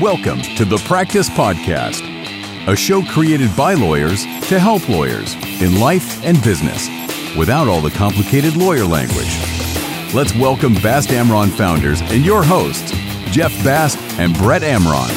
Welcome to the Practice Podcast, a show created by lawyers to help lawyers in life and business without all the complicated lawyer language. Let's welcome Bast Amron founders and your hosts, Jeff Bast and Brett Amron.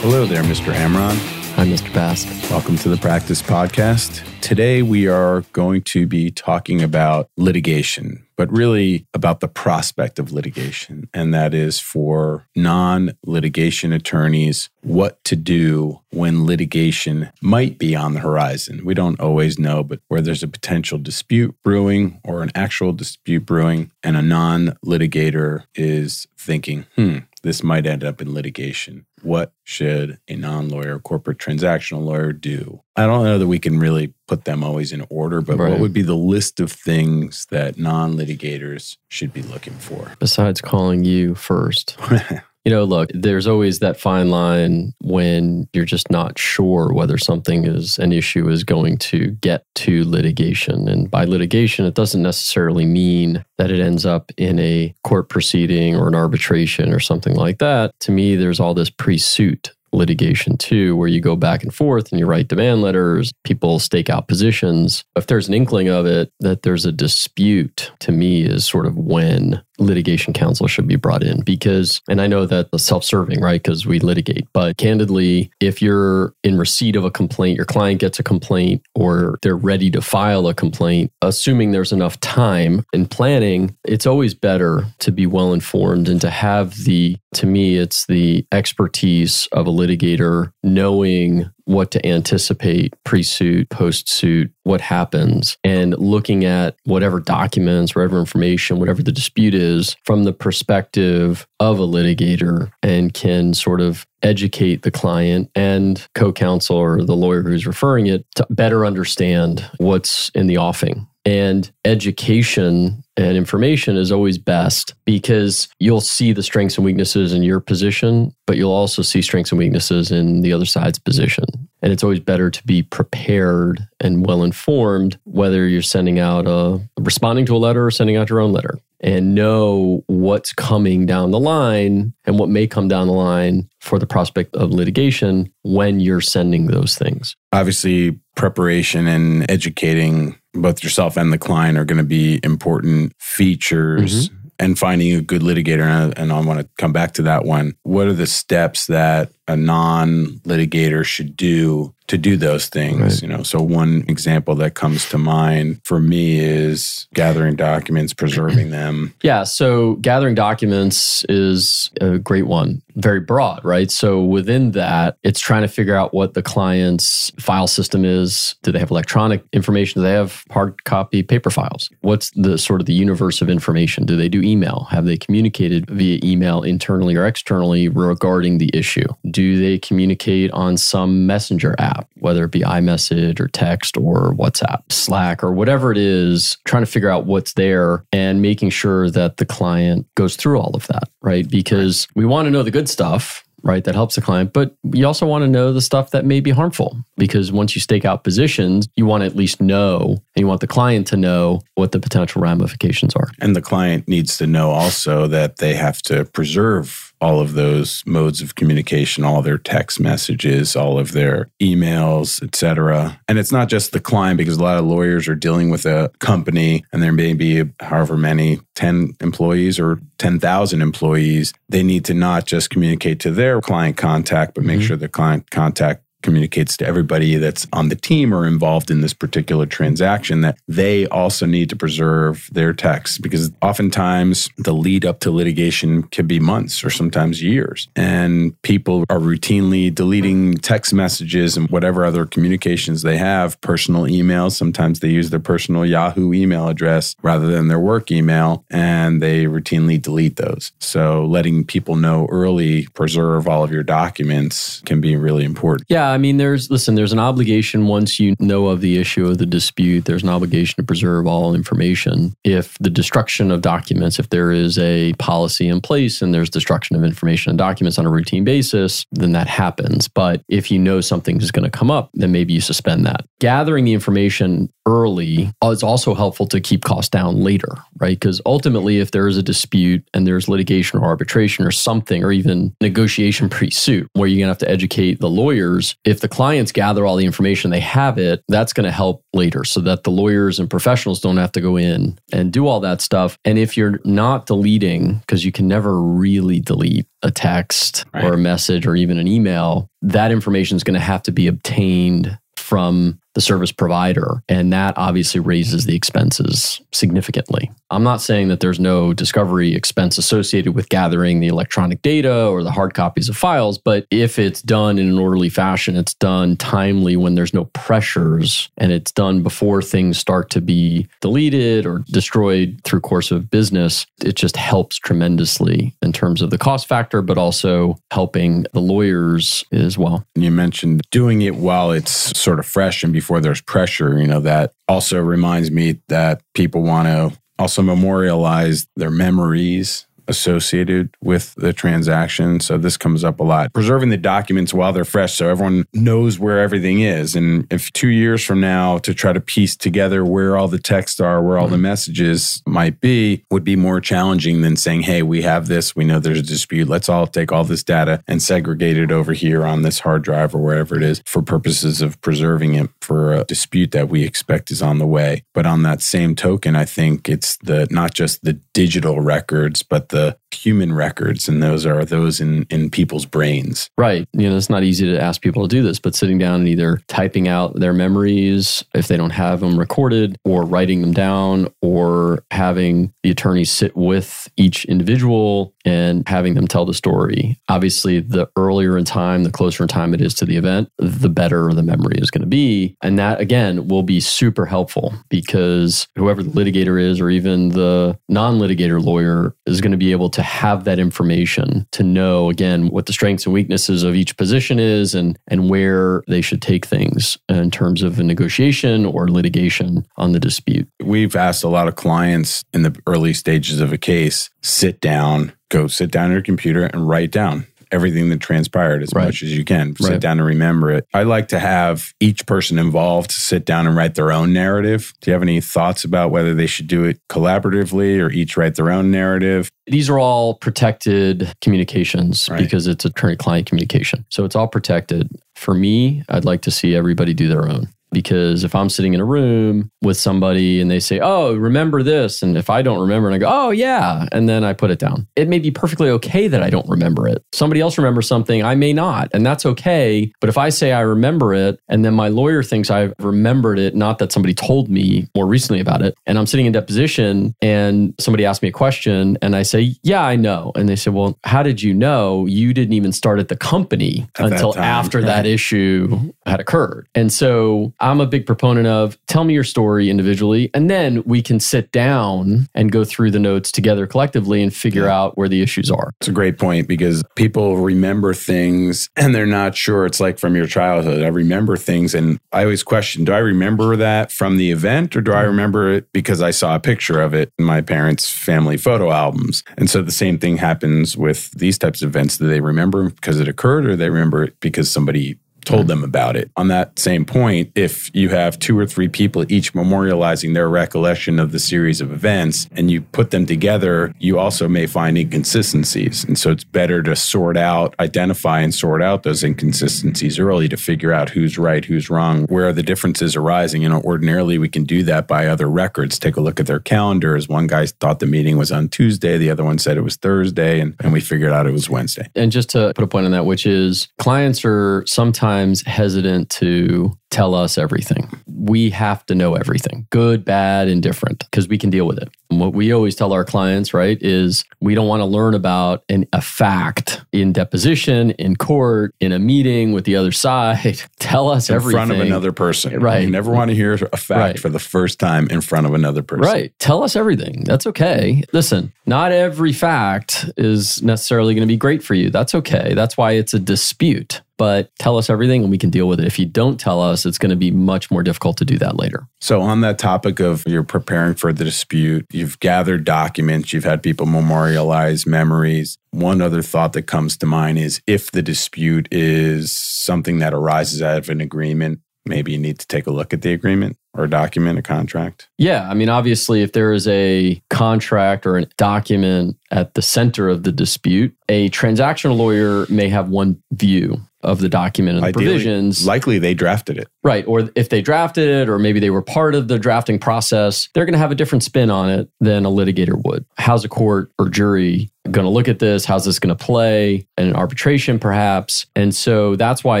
Hello there, Mr. Amron. Hi, Mr. Bast. Welcome to the Practice Podcast. Today, we are going to be talking about litigation, but really about the prospect of litigation. And that is for non litigation attorneys, what to do when litigation might be on the horizon. We don't always know, but where there's a potential dispute brewing or an actual dispute brewing, and a non litigator is thinking, hmm, this might end up in litigation. What should a non lawyer, corporate transactional lawyer do? I don't know that we can really put them always in order, but Right. what would be the list of things that non litigators should be looking for? Besides calling you first, you know, look, there's always that fine line when you're just not sure whether something is an issue is going to get to litigation. And by litigation, it doesn't necessarily mean that it ends up in a court proceeding or an arbitration or something like that. To me, there's all this pre suit litigation too, where you go back and forth and you write demand letters, people stake out positions. If there's an inkling of it that there's a dispute, to me, is sort of when litigation counsel should be brought in because and I know that it's self-serving right? Because we litigate but candidly if you're in receipt of a complaint your client gets a complaint or they're ready to file a complaint assuming there's enough time and planning it's always better to be well informed and to have the to me it's the expertise of a litigator knowing what to anticipate pre-suit, post-suit, what happens, and looking at whatever documents, whatever information, whatever the dispute is from the perspective of a litigator and can sort of educate the client and co-counsel or the lawyer who's referring it to better understand what's in the offing. And education and information is always best because you'll see the strengths and weaknesses in your position, but you'll also see strengths and weaknesses in the other side's position. And it's always better to be prepared and well informed, whether you're sending out a responding to a letter or sending out your own letter, and know what's coming down the line and what may come down the line for the prospect of litigation when you're sending those things. Obviously, preparation and educating both yourself and the client are going to be important features. Mm-hmm. And finding a good litigator, and I, and I want to come back to that one. What are the steps that a non litigator should do to do those things? Right. You know, so one example that comes to mind for me is gathering documents, preserving them. Yeah. So gathering documents is a great one, very broad, right? So within that, it's trying to figure out what the client's file system is. Do they have electronic information? Do they have hard copy paper files? What's the sort of the universe of information? Do they do email? Have they communicated via email internally or externally regarding the issue? Do they communicate on some messenger app, whether it be iMessage or text or WhatsApp, Slack, or whatever it is, trying to figure out what's there and making sure that the client goes through all of that, right? Because we want to know the good stuff. Right, that helps the client, but you also want to know the stuff that may be harmful because once you stake out positions, you want to at least know and you want the client to know what the potential ramifications are. And the client needs to know also that they have to preserve all of those modes of communication, all their text messages, all of their emails, et cetera. And it's not just the client because a lot of lawyers are dealing with a company and there may be however many 10 employees or 10,000 employees. They need to not just communicate to their client contact, but make Mhm. sure the client contact communicates to everybody that's on the team or involved in this particular transaction that they also need to preserve their text because oftentimes the lead up to litigation can be months or sometimes years. And people are routinely deleting text messages and whatever other communications they have personal emails sometimes they use their personal yahoo email address rather than their work email and they routinely delete those. So letting people know early preserve all of your documents can be really important. Yeah, I mean, there's, listen, there's an obligation once you know of the issue of the dispute, there's an obligation to preserve all information. If the destruction of documents, if there is a policy in place and there's destruction of information and documents on a routine basis, then that happens. But if you know something is going to come up, then maybe you suspend that. Gathering the information early is also helpful to keep costs down later, right? Because ultimately, if there is a dispute and there's litigation or arbitration or something, or even negotiation pre suit, where you're going to have to educate the lawyers, if the clients gather all the information, they have it, that's going to help later so that the lawyers and professionals don't have to go in and do all that stuff. And if you're not deleting, because you can never really delete a text right. or a message or even an email, that information is going to have to be obtained from the service provider. And that obviously raises the expenses significantly. I'm not saying that there's no discovery expense associated with gathering the electronic data or the hard copies of files, but if it's done in an orderly fashion, it's done timely when there's no pressures and it's done before things start to be deleted or destroyed through course of business, it just helps tremendously in terms of the cost factor, but also helping the lawyers as well. You mentioned doing it while it's sort of fresh and before there's pressure, you know, that also reminds me that people want to also memorialize their memories associated with the transaction. So this comes up a lot. Preserving the documents while they're fresh so everyone knows where everything is. And if two years from now to try to piece together where all the texts are, where all the mm-hmm. messages might be, would be more challenging than saying, hey, we have this, we know there's a dispute. Let's all take all this data and segregate it over here on this hard drive or wherever it is for purposes of preserving it for a dispute that we expect is on the way. But on that same token, I think it's the not just the digital records, but the the human records and those are those in in people's brains. Right. You know it's not easy to ask people to do this but sitting down and either typing out their memories if they don't have them recorded or writing them down or having the attorney sit with each individual and having them tell the story. Obviously the earlier in time the closer in time it is to the event the better the memory is going to be. And that again will be super helpful because whoever the litigator is or even the non-litigator lawyer is going to be able to have that information to know again what the strengths and weaknesses of each position is and and where they should take things in terms of a negotiation or litigation on the dispute. We've asked a lot of clients in the early stages of a case sit down, go sit down at your computer and write down everything that transpired as right. much as you can. Sit right. down and remember it. I like to have each person involved sit down and write their own narrative. Do you have any thoughts about whether they should do it collaboratively or each write their own narrative? These are all protected communications right. because it's attorney client communication. So it's all protected. For me, I'd like to see everybody do their own because if I'm sitting in a room with somebody and they say, Oh, remember this. And if I don't remember and I go, Oh, yeah. And then I put it down, it may be perfectly okay that I don't remember it. Somebody else remembers something, I may not. And that's okay. But if I say I remember it and then my lawyer thinks I've remembered it, not that somebody told me more recently about it, and I'm sitting in deposition and somebody asks me a question and I say, Yeah, I know. And they say, Well, how did you know? You didn't even start at the company at until after right. that issue had occurred. And so I'm a big proponent of tell me your story individually, and then we can sit down and go through the notes together collectively and figure yeah. out where the issues are. It's a great point because people remember things and they're not sure. It's like from your childhood. I remember things and I always question do I remember that from the event or do I mm-hmm. remember it because I saw a picture of it in my parents' family photo albums? And so the same thing happens with these types of events. Do they remember because it occurred or they remember it because somebody told them about it. On that same point, if you have two or three people each memorializing their recollection of the series of events and you put them together, you also may find inconsistencies. And so it's better to sort out, identify and sort out those inconsistencies early to figure out who's right, who's wrong, where are the differences arising. You know, ordinarily we can do that by other records. Take a look at their calendars. One guy thought the meeting was on Tuesday, the other one said it was Thursday, and, and we figured out it was Wednesday. And just to put a point on that, which is clients are sometimes sometimes hesitant to tell us everything. We have to know everything, good, bad, indifferent, because we can deal with it. And what we always tell our clients, right, is we don't want to learn about an, a fact in deposition, in court, in a meeting with the other side. tell us in everything. In front of another person. Right. You never want to hear a fact right. for the first time in front of another person. Right. Tell us everything. That's okay. Listen, not every fact is necessarily going to be great for you. That's okay. That's why it's a dispute but tell us everything and we can deal with it. If you don't tell us, it's going to be much more difficult to do that later. So, on that topic of you're preparing for the dispute, you've gathered documents, you've had people memorialize memories. One other thought that comes to mind is if the dispute is something that arises out of an agreement, maybe you need to take a look at the agreement or document a contract? Yeah. I mean, obviously, if there is a contract or a document at the center of the dispute, a transactional lawyer may have one view of the document and the Ideally, provisions. Likely they drafted it. Right. Or if they drafted it, or maybe they were part of the drafting process, they're going to have a different spin on it than a litigator would. How's a court or jury going to look at this? How's this going to play in an arbitration, perhaps? And so that's why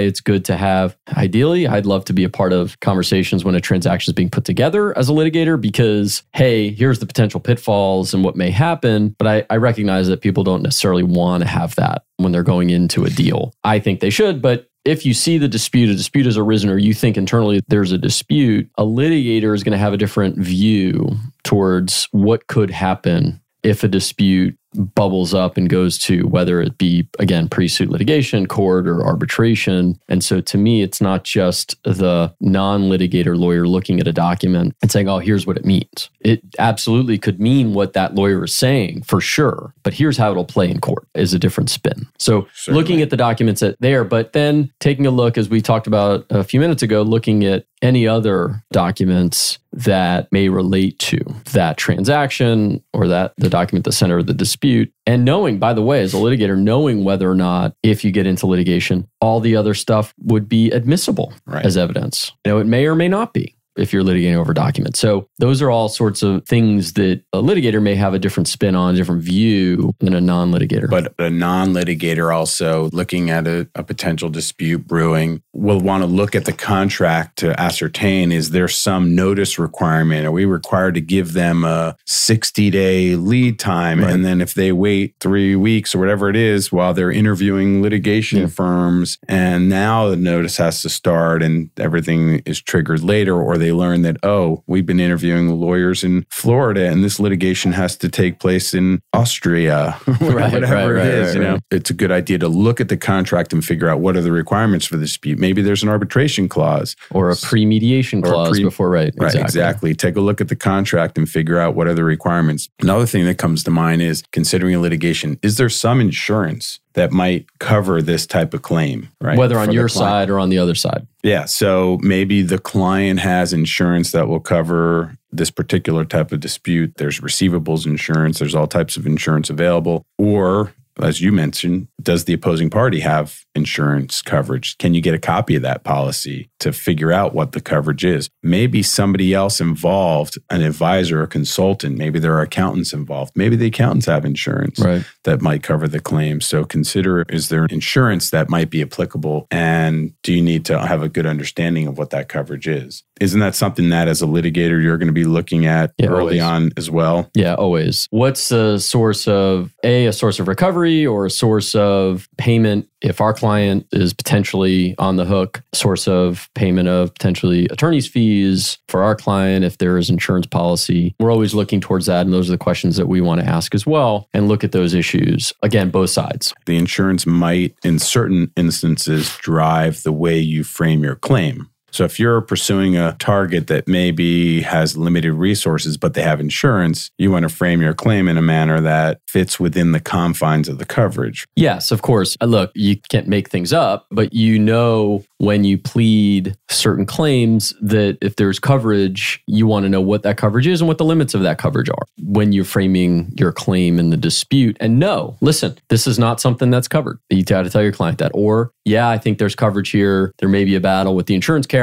it's good to have, ideally, I'd love to be a part of conversations when a transaction is being put together as a litigator because, hey, here's the potential pitfalls and what may happen. But I, I recognize that people don't necessarily want to have that when they're going into a deal. I think they should, but if you see the dispute, a dispute has arisen, or you think internally there's a dispute, a litigator is going to have a different view towards what could happen if a dispute bubbles up and goes to whether it be again pre-suit litigation court or arbitration. And so to me it's not just the non-litigator lawyer looking at a document and saying oh here's what it means. It absolutely could mean what that lawyer is saying for sure but here's how it'll play in court is a different spin. So Certainly. looking at the documents that there but then taking a look as we talked about a few minutes ago looking at any other documents that may relate to that transaction or that the document the center of the dispute. And knowing by the way as a litigator knowing whether or not if you get into litigation all the other stuff would be admissible Right. as evidence. You know it may or may not be if you're litigating over documents. So those are all sorts of things that a litigator may have a different spin on, a different view than a non-litigator. But a non litigator also looking at a, a potential dispute brewing will want to look at the contract to ascertain is there some notice requirement? Are we required to give them a 60 day lead time? Right. And then if they wait three weeks or whatever it is while they're interviewing litigation Yeah. firms, and now the notice has to start and everything is triggered later, or they learn that, oh, we've been interviewing lawyers in Florida and this litigation has to take place in Austria, Right, whatever right, it is. right, you know, it's a good idea to look at the contract and figure out what are the requirements for the dispute. Maybe there's an arbitration clause. or a pre-mediation clause pre- before, right? Right, exactly. Take a look at the contract and figure out what are the requirements. Another thing that comes to mind is considering a litigation, is there some insurance that might cover this type of claim, right? Whether on your side or on the other side. Yeah. So maybe the client has insurance that will cover this particular type of dispute. There's receivables insurance, there's all types of insurance available. Or, as you mentioned, does the opposing party have insurance coverage? Can you get a copy of that policy to figure out what the coverage is? Maybe somebody else involved, an advisor, a consultant, maybe there are accountants involved. Maybe the accountants have insurance Right. that might cover the claim. So consider is there insurance that might be applicable and do you need to have a good understanding of what that coverage is? Isn't that something that as a litigator you're going to be looking at Yeah, early always. on as well? Yeah, always. What's the source of A, a source of recovery or a source of payment if our client is potentially on the hook, source of payment of potentially attorney's fees for our client if there is insurance policy. We're always looking towards that. And those are the questions that we want to ask as well and look at those issues. Again, both sides. The insurance might in certain instances drive the way you frame your claim. So if you're pursuing a target that maybe has limited resources, but they have insurance, you want to frame your claim in a manner that fits within the confines of the coverage. Yes, of course. Uh, Look, you can't make things up, but you know when you plead certain claims that if there's coverage, you want to know what that coverage is and what the limits of that coverage are when you're framing your claim in the dispute. And no, listen, this is not something that's covered. You got to tell your client that. Or, yeah, I think there's coverage here. There may be a battle with the insurance carrier,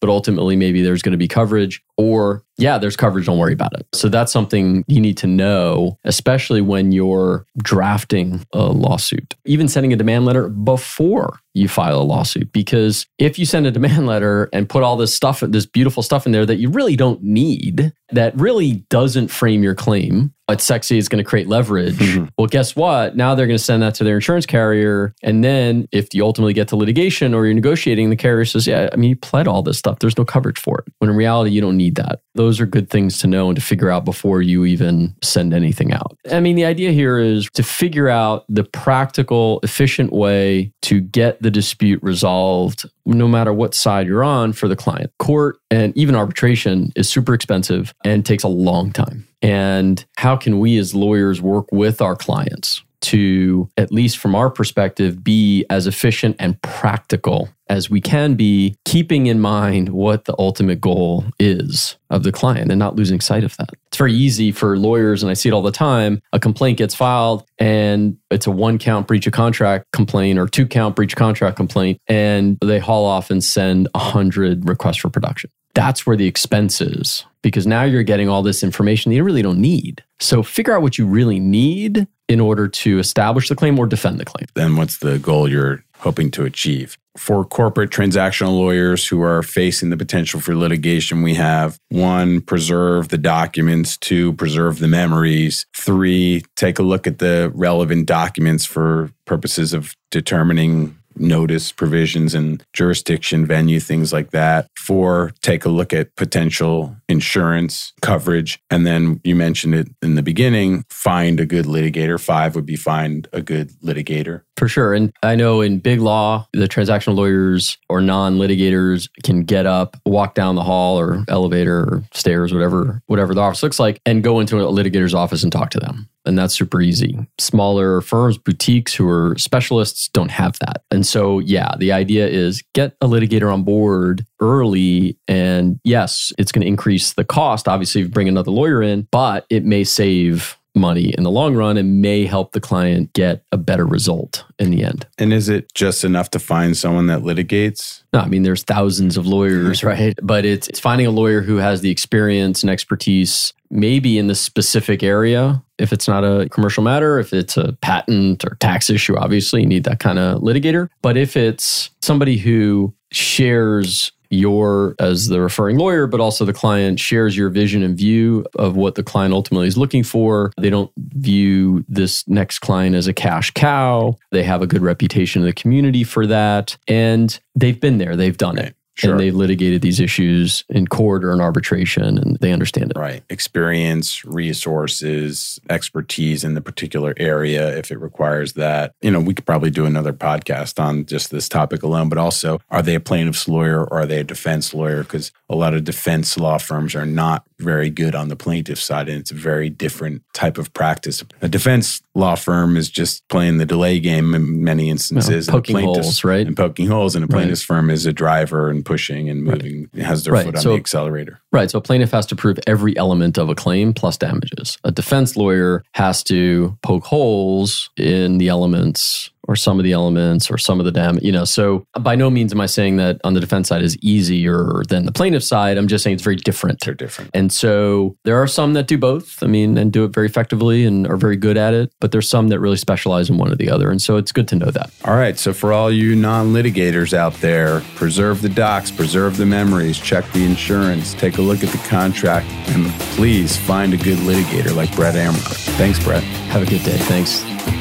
but ultimately maybe there's going to be coverage. Or, yeah, there's coverage. Don't worry about it. So that's something you need to know, especially when you're drafting a lawsuit, even sending a demand letter before you file a lawsuit. Because if you send a demand letter and put all this stuff, this beautiful stuff in there that you really don't need, that really doesn't frame your claim, it's sexy, it's going to create leverage. Mhm. Well, guess what? Now they're going to send that to their insurance carrier. And then if you ultimately get to litigation or you're negotiating, the carrier says, Yeah, I mean, you pled all this stuff. There's no coverage for it. When in reality, you don't need that. Those are good things to know and to figure out before you even send anything out. I mean, the idea here is to figure out the practical, efficient way to get the dispute resolved no matter what side you're on for the client. Court and even arbitration is super expensive and takes a long time. And how can we as lawyers work with our clients to, at least from our perspective, be as efficient and practical as we can be, keeping in mind what the ultimate goal is of the client and not losing sight of that. It's very easy for lawyers, and I see it all the time. A complaint gets filed, and it's a one count breach of contract complaint or two count breach of contract complaint, and they haul off and send 100 requests for production. That's where the expense is because now you're getting all this information that you really don't need. So figure out what you really need in order to establish the claim or defend the claim. Then what's the goal you're hoping to achieve? For corporate transactional lawyers who are facing the potential for litigation, we have one, preserve the documents, two, preserve the memories, three, take a look at the relevant documents for purposes of determining notice provisions and jurisdiction, venue, things like that. Four, take a look at potential insurance coverage. And then you mentioned it in the beginning find a good litigator. Five would be find a good litigator. For sure. And I know in big law, the transactional lawyers or non litigators can get up, walk down the hall or elevator or stairs, whatever, whatever the office looks like, and go into a litigator's office and talk to them and that's super easy. Smaller firms, boutiques who are specialists don't have that. And so, yeah, the idea is get a litigator on board early. And yes, it's going to increase the cost, obviously, if you bring another lawyer in, but it may save money in the long run and may help the client get a better result in the end. And is it just enough to find someone that litigates? No, I mean there's thousands of lawyers, right? But it's it's finding a lawyer who has the experience and expertise maybe in the specific area if it's not a commercial matter, if it's a patent or tax issue, obviously you need that kind of litigator. But if it's somebody who shares your as the referring lawyer but also the client shares your vision and view of what the client ultimately is looking for they don't view this next client as a cash cow. They have a good reputation in the community for that. And they've been there. They've done it Sure. And they litigated these issues in court or in arbitration and they understand it. Right. Experience, resources, expertise in the particular area if it requires that. You know, we could probably do another podcast on just this topic alone, but also are they a plaintiff's lawyer or are they a defense lawyer? Because a lot of defense law firms are not very good on the plaintiff side and it's a very different type of practice. A defense law firm is just playing the delay game in many instances. poking holes, right? And poking holes. And a plaintiff's right. firm is a driver and pushing and moving, right. has their right. foot on so, the accelerator. Right. So a plaintiff has to prove every element of a claim plus damages. A defense lawyer has to poke holes in the elements or some of the elements or some of the damage, you know. So by no means am I saying that on the defense side is easier than the plaintiff side. I'm just saying it's very different. They're different. And so there are some that do both. I mean, and do it very effectively and are very good at it, but there's some that really specialize in one or the other. And so it's good to know that. All right. So for all you non-litigators out there, preserve the docs, preserve the memories, check the insurance, take a look at the contract, and please find a good litigator like Brett Amron. Thanks, Brett. Have a good day. Thanks.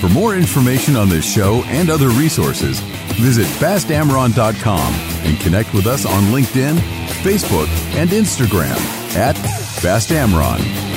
For more information on this show and other resources, visit bastamron.com and connect with us on LinkedIn, Facebook, and Instagram at fastamron.